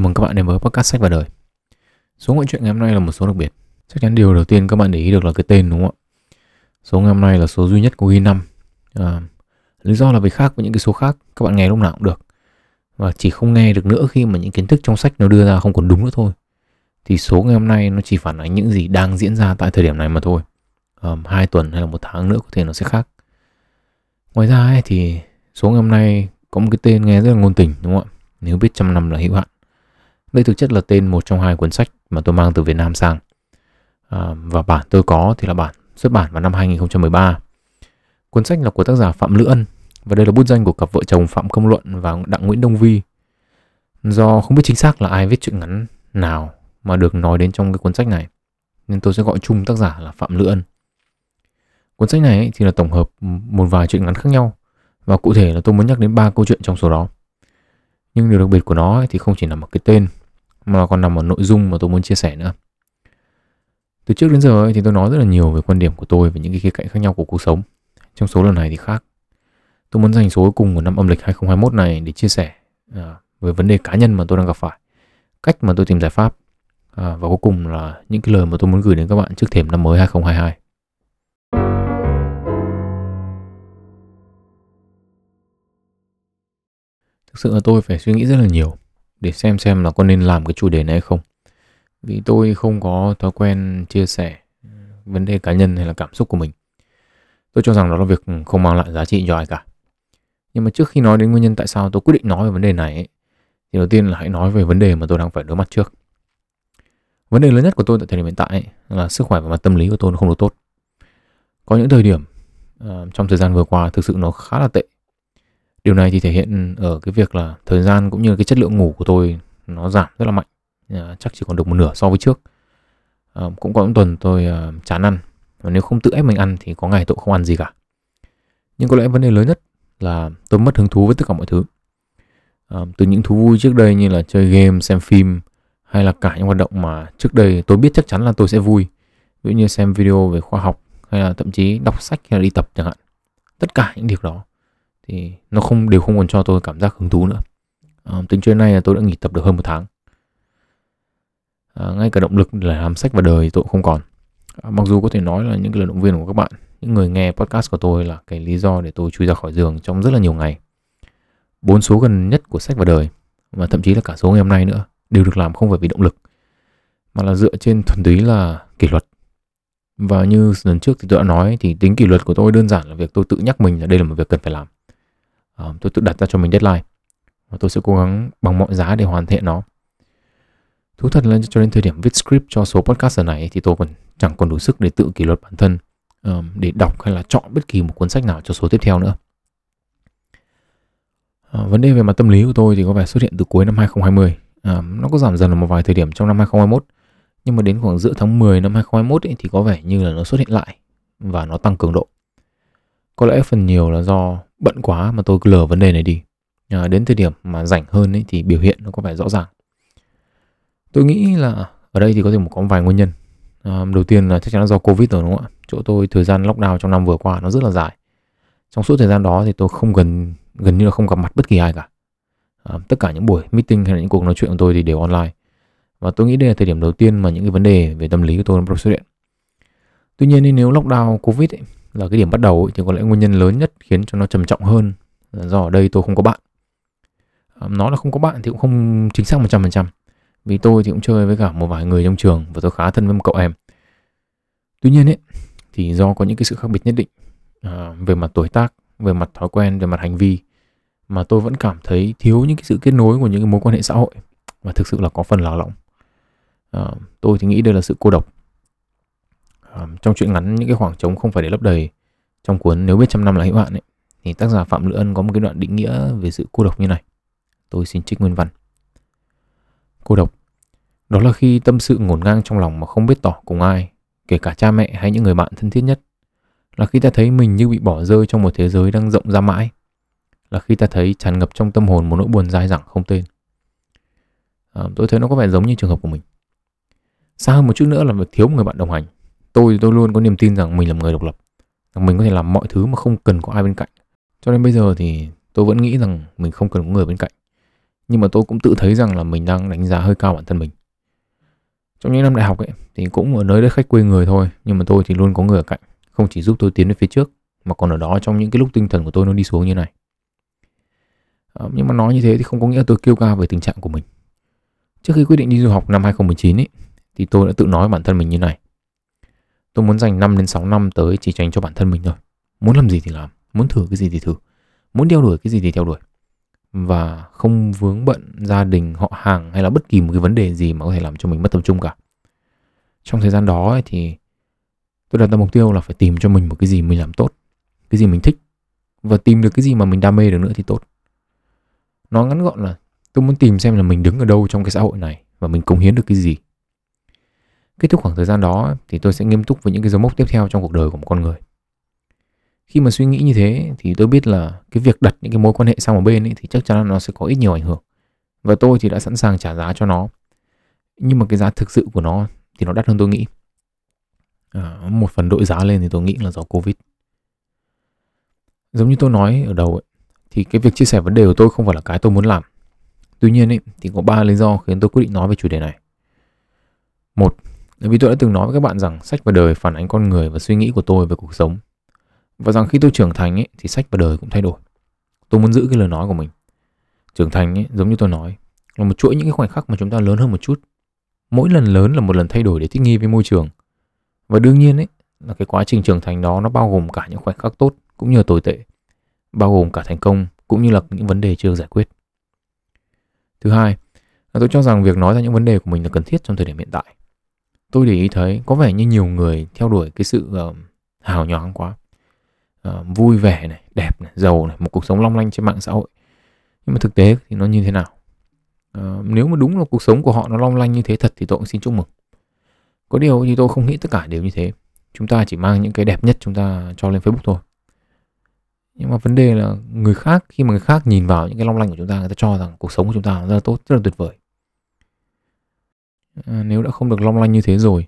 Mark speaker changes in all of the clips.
Speaker 1: Chào mừng các bạn đến với podcast sách và đời. Số ngoại truyện ngày hôm nay là một số đặc biệt. Chắc chắn điều đầu tiên các bạn để ý được là cái tên đúng không ạ? Số ngày hôm nay là số duy nhất của ghi năm. À, lý do là vì khác với những cái số khác, các bạn nghe lúc nào cũng được. Và chỉ không nghe được nữa khi mà những kiến thức trong sách nó đưa ra không còn đúng nữa thôi. Thì số ngày hôm nay nó chỉ phản ánh những gì đang diễn ra tại thời điểm này mà thôi. À, hai tuần hay là một tháng nữa có thể nó sẽ khác. Ngoài ra ấy, thì số ngày hôm nay có một cái tên nghe rất là ngôn tình đúng không ạ? Nếu biết trăm năm là hữu hạn đây thực chất là tên một trong hai cuốn sách mà tôi mang từ Việt Nam sang. À, và bản tôi có thì là bản xuất bản vào năm 2013. Cuốn sách là của tác giả Phạm Lữ Ân và đây là bút danh của cặp vợ chồng Phạm Công Luận và Đặng Nguyễn Đông Vi. Do không biết chính xác là ai viết truyện ngắn nào mà được nói đến trong cái cuốn sách này, nên tôi sẽ gọi chung tác giả là Phạm Lữ Ân. Cuốn sách này thì là tổng hợp một vài truyện ngắn khác nhau và cụ thể là tôi muốn nhắc đến ba câu chuyện trong số đó. Nhưng điều đặc biệt của nó thì không chỉ nằm ở cái tên mà còn nằm ở nội dung mà tôi muốn chia sẻ nữa. Từ trước đến giờ ấy, thì tôi nói rất là nhiều về quan điểm của tôi về những cái khía cạnh khác nhau của cuộc sống. Trong số lần này thì khác. Tôi muốn dành số cuối cùng của năm âm lịch 2021 này để chia sẻ à, về vấn đề cá nhân mà tôi đang gặp phải, cách mà tôi tìm giải pháp à, và cuối cùng là những cái lời mà tôi muốn gửi đến các bạn trước thềm năm mới 2022. Thực sự là tôi phải suy nghĩ rất là nhiều để xem xem là có nên làm cái chủ đề này hay không. Vì tôi không có thói quen chia sẻ ừ, vấn đề cá nhân hay là cảm xúc của mình. Tôi cho rằng đó là việc không mang lại giá trị cho ai cả. Nhưng mà trước khi nói đến nguyên nhân tại sao tôi quyết định nói về vấn đề này ấy, thì đầu tiên là hãy nói về vấn đề mà tôi đang phải đối mặt trước. Vấn đề lớn nhất của tôi tại thời điểm hiện tại ấy, là sức khỏe và mặt tâm lý của tôi nó không được tốt. Có những thời điểm uh, trong thời gian vừa qua thực sự nó khá là tệ. Điều này thì thể hiện ở cái việc là thời gian cũng như cái chất lượng ngủ của tôi nó giảm rất là mạnh. À, chắc chỉ còn được một nửa so với trước. À, cũng có những tuần tôi à, chán ăn và nếu không tự ép mình ăn thì có ngày tôi không ăn gì cả. Nhưng có lẽ vấn đề lớn nhất là tôi mất hứng thú với tất cả mọi thứ. À, từ những thú vui trước đây như là chơi game, xem phim hay là cả những hoạt động mà trước đây tôi biết chắc chắn là tôi sẽ vui. Ví dụ như xem video về khoa học hay là thậm chí đọc sách hay là đi tập chẳng hạn. Tất cả những điều đó thì nó không đều không còn cho tôi cảm giác hứng thú nữa. À, tính chuyện nay là tôi đã nghỉ tập được hơn một tháng. À, ngay cả động lực để làm sách và đời tôi cũng không còn. À, mặc dù có thể nói là những cái lời động viên của các bạn những người nghe podcast của tôi là cái lý do để tôi chui ra khỏi giường trong rất là nhiều ngày. Bốn số gần nhất của sách và đời và thậm chí là cả số ngày hôm nay nữa đều được làm không phải vì động lực mà là dựa trên thuần túy là kỷ luật. Và như lần trước thì tôi đã nói thì tính kỷ luật của tôi đơn giản là việc tôi tự nhắc mình là đây là một việc cần phải làm uh, tôi tự đặt ra cho mình deadline và tôi sẽ cố gắng bằng mọi giá để hoàn thiện nó thú thật là cho đến thời điểm viết script cho số podcast này thì tôi còn chẳng còn đủ sức để tự kỷ luật bản thân um, để đọc hay là chọn bất kỳ một cuốn sách nào cho số tiếp theo nữa À, vấn đề về mặt tâm lý của tôi thì có vẻ xuất hiện từ cuối năm 2020. À, nó có giảm dần ở một vài thời điểm trong năm 2021. Nhưng mà đến khoảng giữa tháng 10 năm 2021 ấy, thì có vẻ như là nó xuất hiện lại và nó tăng cường độ. Có lẽ phần nhiều là do bận quá mà tôi cứ lờ vấn đề này đi. À, đến thời điểm mà rảnh hơn ấy, thì biểu hiện nó có vẻ rõ ràng. Tôi nghĩ là ở đây thì có thể một có vài nguyên nhân. À, đầu tiên là chắc chắn là do covid rồi đúng không ạ? Chỗ tôi thời gian lockdown trong năm vừa qua nó rất là dài. Trong suốt thời gian đó thì tôi không gần gần như là không gặp mặt bất kỳ ai cả. À, tất cả những buổi meeting hay là những cuộc nói chuyện của tôi thì đều online. Và tôi nghĩ đây là thời điểm đầu tiên mà những cái vấn đề về tâm lý của tôi nó xuất hiện. Tuy nhiên nếu lockdown covid ấy, là cái điểm bắt đầu ấy, thì có lẽ nguyên nhân lớn nhất khiến cho nó trầm trọng hơn là do ở đây tôi không có bạn. À, nó là không có bạn thì cũng không chính xác 100% vì tôi thì cũng chơi với cả một vài người trong trường và tôi khá thân với một cậu em. Tuy nhiên ấy thì do có những cái sự khác biệt nhất định à, về mặt tuổi tác về mặt thói quen về mặt hành vi mà tôi vẫn cảm thấy thiếu những cái sự kết nối của những cái mối quan hệ xã hội và thực sự là có phần lạc lõng. À, tôi thì nghĩ đây là sự cô độc um, trong chuyện ngắn những cái khoảng trống không phải để lấp đầy trong cuốn nếu biết trăm năm là hữu hạn ấy thì tác giả phạm lữ ân có một cái đoạn định nghĩa về sự cô độc như này. Tôi xin trích nguyên văn. Cô độc đó là khi tâm sự ngổn ngang trong lòng mà không biết tỏ cùng ai kể cả cha mẹ hay những người bạn thân thiết nhất là khi ta thấy mình như bị bỏ rơi trong một thế giới đang rộng ra mãi là khi ta thấy tràn ngập trong tâm hồn một nỗi buồn dai dẳng không tên. À, tôi thấy nó có vẻ giống như trường hợp của mình. Xa hơn một chút nữa là việc thiếu một người bạn đồng hành tôi tôi luôn có niềm tin rằng mình là một người độc lập rằng mình có thể làm mọi thứ mà không cần có ai bên cạnh. Cho nên bây giờ thì tôi vẫn nghĩ rằng mình không cần có người bên cạnh. Nhưng mà tôi cũng tự thấy rằng là mình đang đánh giá hơi cao bản thân mình. Trong những năm đại học ấy thì cũng ở nơi đất khách quê người thôi nhưng mà tôi thì luôn có người ở cạnh không chỉ giúp tôi tiến đến phía trước mà còn ở đó trong những cái lúc tinh thần của tôi nó đi xuống như này. À, nhưng mà nói như thế thì không có nghĩa tôi kêu ca về tình trạng của mình. Trước khi quyết định đi du học năm 2019 ấy thì tôi đã tự nói với bản thân mình như này tôi muốn dành 5 đến 6 năm tới chỉ dành cho bản thân mình thôi. Muốn làm gì thì làm muốn thử cái gì thì thử muốn theo đuổi cái gì thì theo đuổi. Và không vướng bận gia đình họ hàng hay là bất kỳ một cái vấn đề gì mà có thể làm cho mình mất tập trung cả. Trong thời gian đó ấy, thì tôi đặt ra mục tiêu là phải tìm cho mình một cái gì mình làm tốt cái gì mình thích. Và tìm được cái gì mà mình đam mê được nữa thì tốt. Nói ngắn gọn là tôi muốn tìm xem là mình đứng ở đâu trong cái xã hội này và mình cống hiến được cái gì kết thúc khoảng thời gian đó thì tôi sẽ nghiêm túc với những cái dấu mốc tiếp theo trong cuộc đời của một con người. Khi mà suy nghĩ như thế thì tôi biết là cái việc đặt những cái mối quan hệ sang một bên ấy thì chắc chắn là nó sẽ có ít nhiều ảnh hưởng. Và tôi thì đã sẵn sàng trả giá cho nó. Nhưng mà cái giá thực sự của nó thì nó đắt hơn tôi nghĩ. À, một phần đội giá lên thì tôi nghĩ là do covid. Giống như tôi nói ở đầu ấy, thì cái việc chia sẻ vấn đề của tôi không phải là cái tôi muốn làm. Tuy nhiên ấy, thì có ba lý do khiến tôi quyết định nói về chủ đề này. Một vì tôi đã từng nói với các bạn rằng sách và đời phản ánh con người và suy nghĩ của tôi về cuộc sống và rằng khi tôi trưởng thành ấy, thì sách và đời cũng thay đổi. Tôi muốn giữ cái lời nói của mình. Trưởng thành ấy, giống như tôi nói, là một chuỗi những cái khoảnh khắc mà chúng ta lớn hơn một chút. Mỗi lần lớn là một lần thay đổi để thích nghi với môi trường. Và đương nhiên ấy, là cái quá trình trưởng thành đó nó bao gồm cả những khoảnh khắc tốt cũng như là tồi tệ. Bao gồm cả thành công cũng như là những vấn đề chưa giải quyết. Thứ hai, là tôi cho rằng việc nói ra những vấn đề của mình là cần thiết trong thời điểm hiện tại. Tôi để ý thấy có vẻ như nhiều người theo đuổi cái sự uh, hào nhoáng quá. Uh, vui vẻ này đẹp này giàu này một cuộc sống long lanh trên mạng xã hội. Nhưng mà thực tế thì nó như thế nào? Uh, nếu mà đúng là cuộc sống của họ nó long lanh như thế thật thì tôi cũng xin chúc mừng. Có điều thì tôi không nghĩ tất cả đều như thế. Chúng ta chỉ mang những cái đẹp nhất chúng ta cho lên facebook thôi. Nhưng mà vấn đề là người khác khi mà người khác nhìn vào những cái long lanh của chúng ta người ta cho rằng cuộc sống của chúng ta rất là tốt rất là tuyệt vời à, nếu đã không được long lanh như thế rồi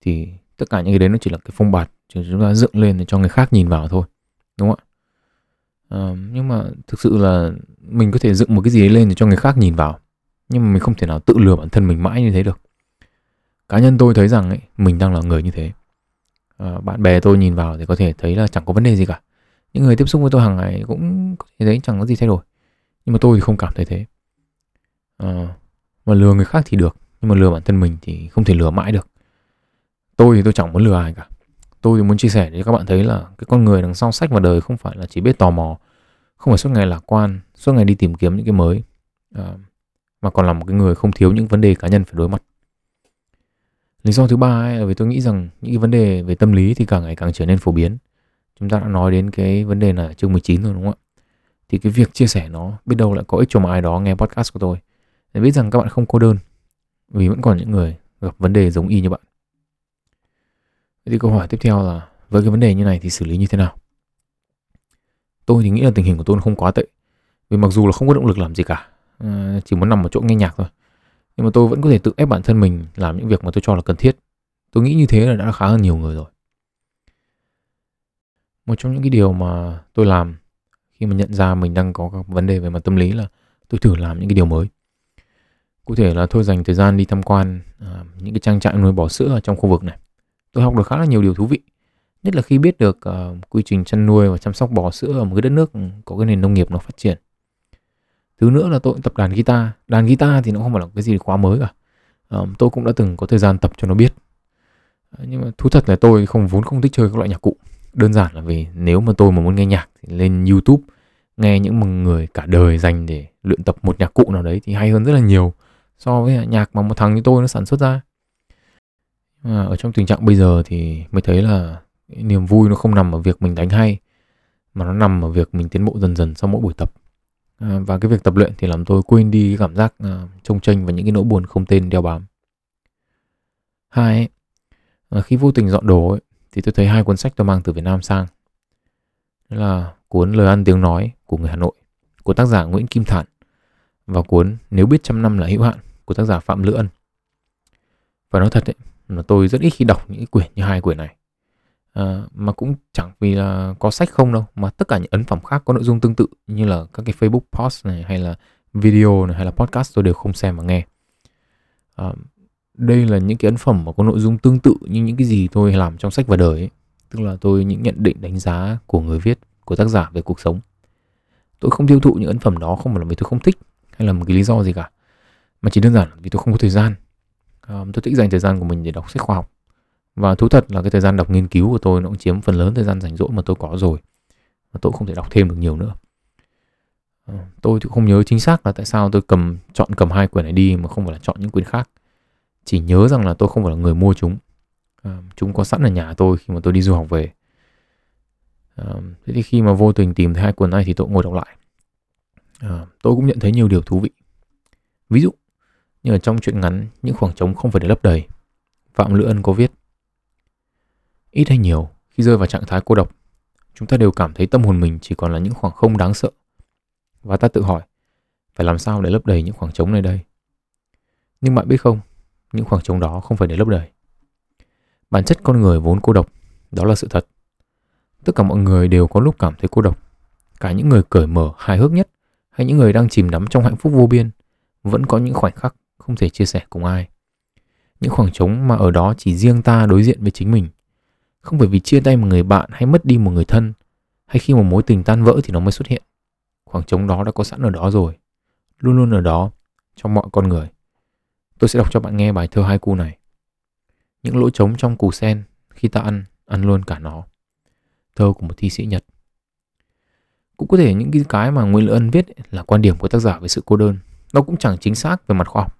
Speaker 1: thì tất cả những cái đấy nó chỉ là cái phong bạt chúng ta dựng lên để cho người khác nhìn vào thôi đúng không ạ? À, nhưng mà thực sự là mình có thể dựng một cái gì đấy lên để cho người khác nhìn vào nhưng mà mình không thể nào tự lừa bản thân mình mãi như thế được. Cá nhân tôi thấy rằng ấy, mình đang là người như thế. À, bạn bè tôi nhìn vào thì có thể thấy là chẳng có vấn đề gì cả. Những người tiếp xúc với tôi hàng ngày cũng có thể thấy chẳng có gì thay đổi nhưng mà tôi thì không cảm thấy thế. À, mà lừa người khác thì được nhưng mà lừa bản thân mình thì không thể lừa mãi được. Tôi thì tôi chẳng muốn lừa ai cả. Tôi muốn chia sẻ để các bạn thấy là cái con người đằng sau sách và đời không phải là chỉ biết tò mò không phải suốt ngày lạc quan suốt ngày đi tìm kiếm những cái mới à, mà còn là một cái người không thiếu những vấn đề cá nhân phải đối mặt. Lý do thứ ba ấy là vì tôi nghĩ rằng những cái vấn đề về tâm lý thì càng ngày càng trở nên phổ biến. Chúng ta đã nói đến cái vấn đề là chương 19 rồi đúng không ạ? Thì cái việc chia sẻ nó biết đâu lại có ích cho một ai đó nghe podcast của tôi. Để biết rằng các bạn không cô đơn vì vẫn còn những người gặp vấn đề giống y như bạn Vậy thì câu hỏi tiếp theo là với cái vấn đề như này thì xử lý như thế nào? Tôi thì nghĩ là tình hình của tôi không quá tệ. Vì mặc dù là không có động lực làm gì cả, ờ, chỉ muốn nằm ở chỗ nghe nhạc thôi. Nhưng mà tôi vẫn có thể tự ép bản thân mình làm những việc mà tôi cho là cần thiết. Tôi nghĩ như thế là đã khá hơn nhiều người rồi. Một trong những cái điều mà tôi làm khi mà nhận ra mình đang có các vấn đề về mặt tâm lý là tôi thử làm những cái điều mới. Cụ thể là tôi dành thời gian đi tham quan à, những cái trang trại nuôi bò sữa ở trong khu vực này. Tôi học được khá là nhiều điều thú vị nhất là khi biết được à, quy trình chăn nuôi và chăm sóc bò sữa ở một cái đất nước có cái nền nông nghiệp nó phát triển. Thứ nữa là tôi cũng tập đàn guitar. Đàn guitar thì nó không phải là cái gì quá mới cả. À, tôi cũng đã từng có thời gian tập cho nó biết. À, nhưng mà thú thật là tôi không vốn không thích chơi các loại nhạc cụ. Đơn giản là vì nếu mà tôi mà muốn nghe nhạc thì lên youtube nghe những người cả đời dành để luyện tập một nhạc cụ nào đấy thì hay hơn rất là nhiều so với nhạc mà một thằng như tôi nó sản xuất ra. À, ở trong tình trạng bây giờ thì mới thấy là niềm vui nó không nằm ở việc mình đánh hay mà nó nằm ở việc mình tiến bộ dần dần sau mỗi buổi tập. À, và cái việc tập luyện thì làm tôi quên đi cái cảm giác à, trông tranh và những cái nỗi buồn không tên đeo bám. Hai à, khi vô tình dọn đồ ấy, thì tôi thấy hai cuốn sách tôi mang từ Việt Nam sang. Đó là cuốn lời ăn tiếng nói của người Hà Nội của tác giả Nguyễn Kim Thản và cuốn Nếu biết trăm năm là hữu hạn của tác giả Phạm Lữ Ân. Và nói thật đấy, mà tôi rất ít khi đọc những quyển như hai quyển này à, mà cũng chẳng vì là có sách không đâu mà tất cả những ấn phẩm khác có nội dung tương tự như là các cái Facebook post này hay là video này hay là podcast tôi đều không xem mà nghe à, đây là những cái ấn phẩm mà có nội dung tương tự như những cái gì tôi làm trong sách và đời ấy. tức là tôi những nhận định đánh giá của người viết của tác giả về cuộc sống tôi không tiêu thụ những ấn phẩm đó không phải là vì tôi không thích hay là một cái lý do gì cả mà chỉ đơn giản vì tôi không có thời gian. À, tôi thích dành thời gian của mình để đọc sách khoa học. Và thú thật là cái thời gian đọc nghiên cứu của tôi nó cũng chiếm phần lớn thời gian rảnh rỗi mà tôi có rồi. Và tôi không thể đọc thêm được nhiều nữa. À, tôi cũng không nhớ chính xác là tại sao tôi cầm chọn cầm hai quyển này đi mà không phải là chọn những quyển khác. Chỉ nhớ rằng là tôi không phải là người mua chúng. À, chúng có sẵn ở nhà tôi khi mà tôi đi du học về. À, thế thì khi mà vô tình tìm thấy hai quyển này thì tôi ngồi đọc lại. À, tôi cũng nhận thấy nhiều điều thú vị. Ví dụ như ở trong truyện ngắn, những khoảng trống không phải để lấp đầy. Phạm lữ ân có viết, ít hay nhiều, khi rơi vào trạng thái cô độc, chúng ta đều cảm thấy tâm hồn mình chỉ còn là những khoảng không đáng sợ. Và ta tự hỏi, phải làm sao để lấp đầy những khoảng trống này đây? Nhưng bạn biết không, những khoảng trống đó không phải để lấp đầy. Bản chất con người vốn cô độc, đó là sự thật. Tất cả mọi người đều có lúc cảm thấy cô độc. Cả những người cởi mở, hài hước nhất, hay những người đang chìm đắm trong hạnh phúc vô biên, vẫn có những khoảnh khắc không thể chia sẻ cùng ai. Những khoảng trống mà ở đó chỉ riêng ta đối diện với chính mình. Không phải vì chia tay một người bạn hay mất đi một người thân, hay khi một mối tình tan vỡ thì nó mới xuất hiện. Khoảng trống đó đã có sẵn ở đó rồi, luôn luôn ở đó, trong mọi con người. Tôi sẽ đọc cho bạn nghe bài thơ hai cu này. Những lỗ trống trong củ sen khi ta ăn ăn luôn cả nó. Thơ của một thi sĩ nhật. Cũng có thể những cái cái mà nguyễn lữ ân viết là quan điểm của tác giả về sự cô đơn. Nó cũng chẳng chính xác về mặt khoa học.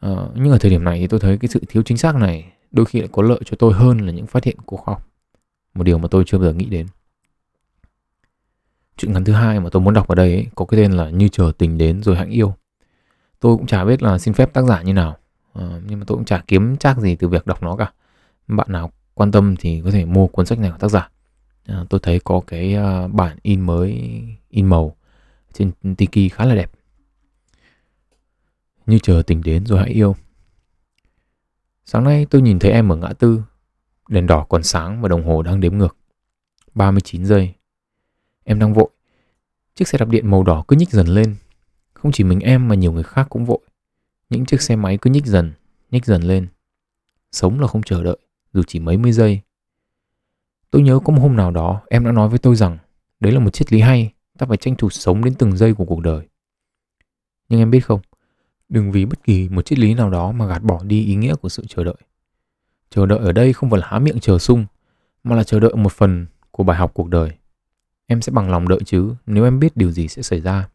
Speaker 1: Ờ, nhưng ở thời điểm này thì tôi thấy cái sự thiếu chính xác này đôi khi lại có lợi cho tôi hơn là những phát hiện của khoa học. Một điều mà tôi chưa bao giờ nghĩ đến. Chuyện ngắn thứ hai mà tôi muốn đọc ở đây ấy, có cái tên là như chờ tình đến rồi hãnh yêu. Tôi cũng chả biết là xin phép tác giả như nào ờ, nhưng mà tôi cũng chả kiếm chắc gì từ việc đọc nó cả. Bạn nào quan tâm thì có thể mua cuốn sách này của tác giả. À, tôi thấy có cái bản in mới in màu trên tiki khá là đẹp như chờ tình đến rồi hãy yêu Sáng nay tôi nhìn thấy em ở ngã tư. Đèn đỏ còn sáng và đồng hồ đang đếm ngược. 39 giây. Em đang vội. Chiếc xe đạp điện màu đỏ cứ nhích dần lên. Không chỉ mình em mà nhiều người khác cũng vội. Những chiếc xe máy cứ nhích dần, nhích dần lên. Sống là không chờ đợi, dù chỉ mấy mươi giây. Tôi nhớ có một hôm nào đó em đã nói với tôi rằng đấy là một triết lý hay, ta phải tranh thủ sống đến từng giây của cuộc đời. Nhưng em biết không, Đừng vì bất kỳ một triết lý nào đó mà gạt bỏ đi ý nghĩa của sự chờ đợi. Chờ đợi ở đây không phải là há miệng chờ sung, mà là chờ đợi một phần của bài học cuộc đời. Em sẽ bằng lòng đợi chứ nếu em biết điều gì sẽ xảy ra.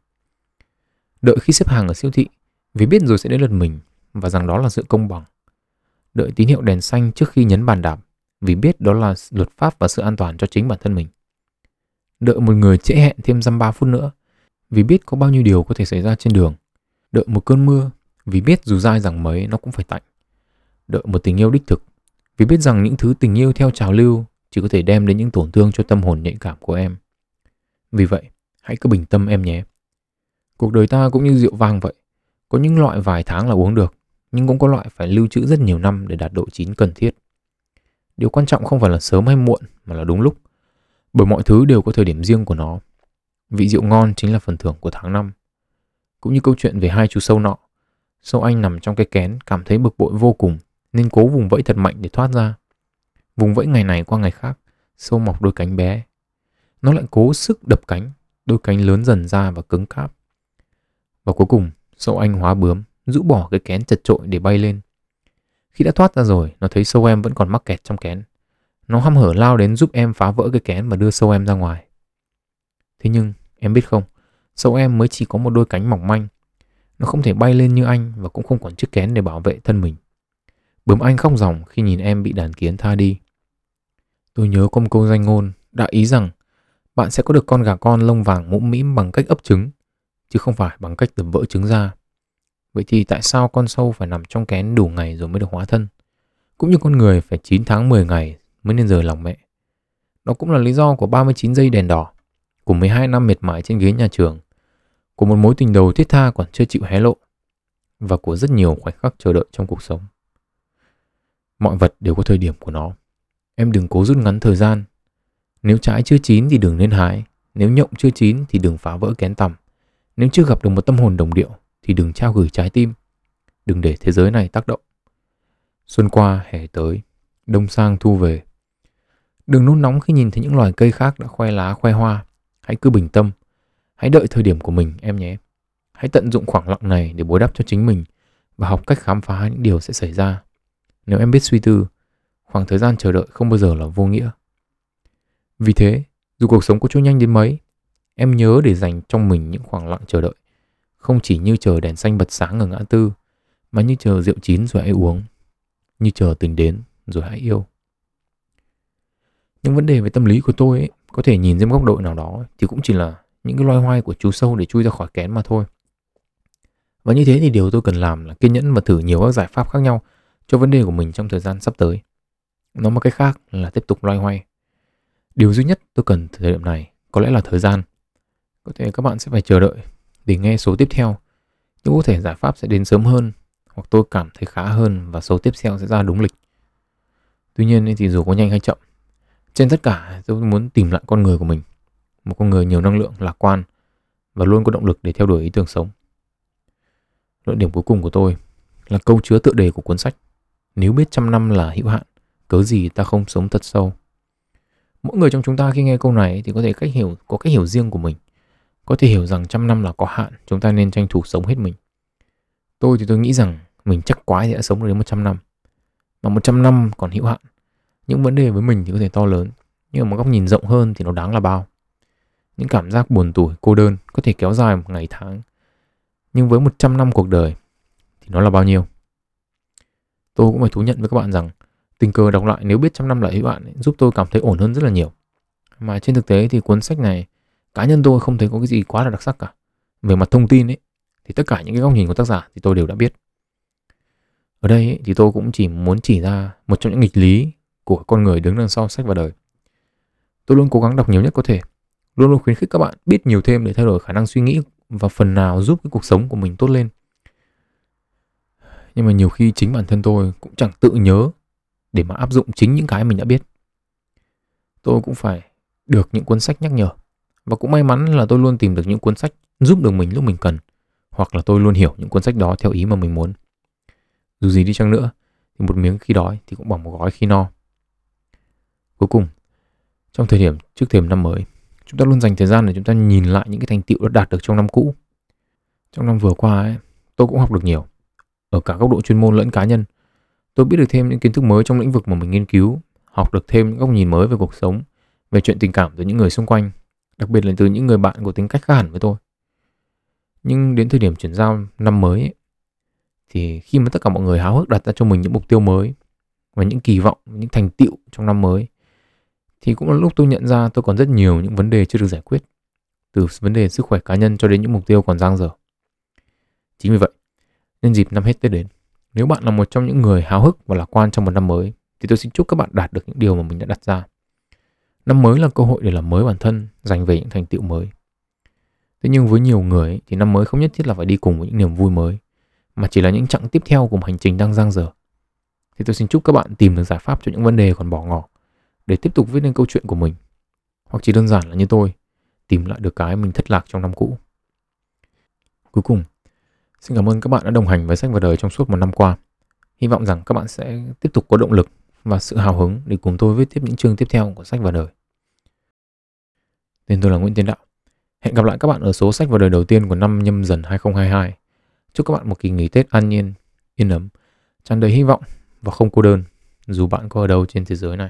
Speaker 1: Đợi khi xếp hàng ở siêu thị, vì biết rồi sẽ đến lượt mình và rằng đó là sự công bằng. Đợi tín hiệu đèn xanh trước khi nhấn bàn đạp, vì biết đó là luật pháp và sự an toàn cho chính bản thân mình. Đợi một người trễ hẹn thêm dăm ba phút nữa, vì biết có bao nhiêu điều có thể xảy ra trên đường Đợi một cơn mưa vì biết dù dai rằng mấy nó cũng phải tạnh. Đợi một tình yêu đích thực vì biết rằng những thứ tình yêu theo trào lưu chỉ có thể đem đến những tổn thương cho tâm hồn nhạy cảm của em. Vì vậy, hãy cứ bình tâm em nhé. Cuộc đời ta cũng như rượu vang vậy. Có những loại vài tháng là uống được, nhưng cũng có loại phải lưu trữ rất nhiều năm để đạt độ chín cần thiết. Điều quan trọng không phải là sớm hay muộn mà là đúng lúc. Bởi mọi thứ đều có thời điểm riêng của nó. Vị rượu ngon chính là phần thưởng của tháng năm cũng như câu chuyện về hai chú sâu nọ. Sâu anh nằm trong cái kén cảm thấy bực bội vô cùng nên cố vùng vẫy thật mạnh để thoát ra. Vùng vẫy ngày này qua ngày khác, sâu mọc đôi cánh bé. Nó lại cố sức đập cánh, đôi cánh lớn dần ra và cứng cáp. Và cuối cùng, sâu anh hóa bướm, rũ bỏ cái kén chật trội để bay lên. Khi đã thoát ra rồi, nó thấy sâu em vẫn còn mắc kẹt trong kén. Nó hăm hở lao đến giúp em phá vỡ cái kén và đưa sâu em ra ngoài. Thế nhưng, em biết không, Sâu em mới chỉ có một đôi cánh mỏng manh. Nó không thể bay lên như anh và cũng không còn chiếc kén để bảo vệ thân mình. Bướm anh khóc ròng khi nhìn em bị đàn kiến tha đi. Tôi nhớ công câu danh ngôn đã ý rằng bạn sẽ có được con gà con lông vàng mũm mĩm bằng cách ấp trứng, chứ không phải bằng cách đập vỡ trứng ra. Vậy thì tại sao con sâu phải nằm trong kén đủ ngày rồi mới được hóa thân? Cũng như con người phải 9 tháng 10 ngày mới nên rời lòng mẹ. Đó cũng là lý do của 39 giây đèn đỏ, của 12 năm miệt mài trên ghế nhà trường của một mối tình đầu thiết tha còn chưa chịu hé lộ và của rất nhiều khoảnh khắc chờ đợi trong cuộc sống. Mọi vật đều có thời điểm của nó. Em đừng cố rút ngắn thời gian. Nếu trái chưa chín thì đừng nên hái, nếu nhộng chưa chín thì đừng phá vỡ kén tầm. Nếu chưa gặp được một tâm hồn đồng điệu thì đừng trao gửi trái tim. Đừng để thế giới này tác động. Xuân qua, hè tới, đông sang thu về. Đừng nôn nóng khi nhìn thấy những loài cây khác đã khoe lá khoe hoa. Hãy cứ bình tâm. Hãy đợi thời điểm của mình em nhé. Hãy tận dụng khoảng lặng này để bồi đắp cho chính mình và học cách khám phá những điều sẽ xảy ra. Nếu em biết suy tư, khoảng thời gian chờ đợi không bao giờ là vô nghĩa. Vì thế, dù cuộc sống có trôi nhanh đến mấy, em nhớ để dành trong mình những khoảng lặng chờ đợi. Không chỉ như chờ đèn xanh bật sáng ở ngã tư, mà như chờ rượu chín rồi hãy uống, như chờ tình đến rồi hãy yêu. Những vấn đề về tâm lý của tôi ấy, có thể nhìn dưới góc độ nào đó thì cũng chỉ là những cái loay hoay của chú sâu để chui ra khỏi kén mà thôi. Và như thế thì điều tôi cần làm là kiên nhẫn và thử nhiều các giải pháp khác nhau cho vấn đề của mình trong thời gian sắp tới. Nói một cách khác là tiếp tục loay hoay. Điều duy nhất tôi cần thời điểm này có lẽ là thời gian. Có thể các bạn sẽ phải chờ đợi để nghe số tiếp theo. Nhưng có thể giải pháp sẽ đến sớm hơn hoặc tôi cảm thấy khá hơn và số tiếp theo sẽ ra đúng lịch. Tuy nhiên thì dù có nhanh hay chậm, trên tất cả tôi muốn tìm lại con người của mình. Một con người nhiều năng lượng, lạc quan và luôn có động lực để theo đuổi ý tưởng sống. Luận điểm cuối cùng của tôi là câu chứa tựa đề của cuốn sách. Nếu biết trăm năm là hữu hạn, cớ gì ta không sống thật sâu. Mỗi người trong chúng ta khi nghe câu này thì có thể cách hiểu có cách hiểu riêng của mình. Có thể hiểu rằng trăm năm là có hạn, chúng ta nên tranh thủ sống hết mình. Tôi thì tôi nghĩ rằng mình chắc quái thì đã sống được đến 100 năm. Mà 100 năm còn hữu hạn. Những vấn đề với mình thì có thể to lớn, nhưng mà một góc nhìn rộng hơn thì nó đáng là bao. Những cảm giác buồn tủi, cô đơn có thể kéo dài một ngày tháng. Nhưng với 100 năm cuộc đời thì nó là bao nhiêu? Tôi cũng phải thú nhận với các bạn rằng tình cờ đọc lại nếu biết trăm năm lại với bạn ấy, giúp tôi cảm thấy ổn hơn rất là nhiều. Mà trên thực tế thì cuốn sách này cá nhân tôi không thấy có cái gì quá là đặc sắc cả. Về mặt thông tin ấy thì tất cả những cái góc nhìn của tác giả thì tôi đều đã biết. Ở đây ấy, thì tôi cũng chỉ muốn chỉ ra một trong những nghịch lý của con người đứng đằng sau sách và đời. Tôi luôn cố gắng đọc nhiều nhất có thể, luôn luôn khuyến khích các bạn biết nhiều thêm để thay đổi khả năng suy nghĩ và phần nào giúp cái cuộc sống của mình tốt lên. Nhưng mà nhiều khi chính bản thân tôi cũng chẳng tự nhớ để mà áp dụng chính những cái mình đã biết. Tôi cũng phải được những cuốn sách nhắc nhở và cũng may mắn là tôi luôn tìm được những cuốn sách giúp được mình lúc mình cần hoặc là tôi luôn hiểu những cuốn sách đó theo ý mà mình muốn. Dù gì đi chăng nữa thì một miếng khi đói thì cũng bằng một gói khi no. Cuối cùng, trong thời điểm trước thềm năm mới, chúng ta luôn dành thời gian để chúng ta nhìn lại những cái thành tựu đã đạt được trong năm cũ. Trong năm vừa qua ấy, tôi cũng học được nhiều, ở cả góc độ chuyên môn lẫn cá nhân. Tôi biết được thêm những kiến thức mới trong lĩnh vực mà mình nghiên cứu, học được thêm những góc nhìn mới về cuộc sống, về chuyện tình cảm từ những người xung quanh, đặc biệt là từ những người bạn có tính cách khác hẳn với tôi. Nhưng đến thời điểm chuyển giao năm mới ấy, thì khi mà tất cả mọi người háo hức đặt ra cho mình những mục tiêu mới và những kỳ vọng, những thành tựu trong năm mới thì cũng là lúc tôi nhận ra tôi còn rất nhiều những vấn đề chưa được giải quyết từ vấn đề sức khỏe cá nhân cho đến những mục tiêu còn dang dở. Chính vì vậy, nhân dịp năm hết Tết đến, nếu bạn là một trong những người háo hức và lạc quan trong một năm mới thì tôi xin chúc các bạn đạt được những điều mà mình đã đặt ra. Năm mới là cơ hội để làm mới bản thân, giành về những thành tựu mới. Thế nhưng với nhiều người thì năm mới không nhất thiết là phải đi cùng với những niềm vui mới, mà chỉ là những chặng tiếp theo của một hành trình đang dang dở. Thì tôi xin chúc các bạn tìm được giải pháp cho những vấn đề còn bỏ ngỏ để tiếp tục viết nên câu chuyện của mình. Hoặc chỉ đơn giản là như tôi, tìm lại được cái mình thất lạc trong năm cũ. Cuối cùng, xin cảm ơn các bạn đã đồng hành với sách và đời trong suốt một năm qua. Hy vọng rằng các bạn sẽ tiếp tục có động lực và sự hào hứng để cùng tôi viết tiếp những chương tiếp theo của sách và đời. Tên tôi là Nguyễn Tiến Đạo. Hẹn gặp lại các bạn ở số sách và đời đầu tiên của năm nhâm dần 2022. Chúc các bạn một kỳ nghỉ Tết an nhiên, yên ấm, tràn đầy hy vọng và không cô đơn dù bạn có ở đâu trên thế giới này.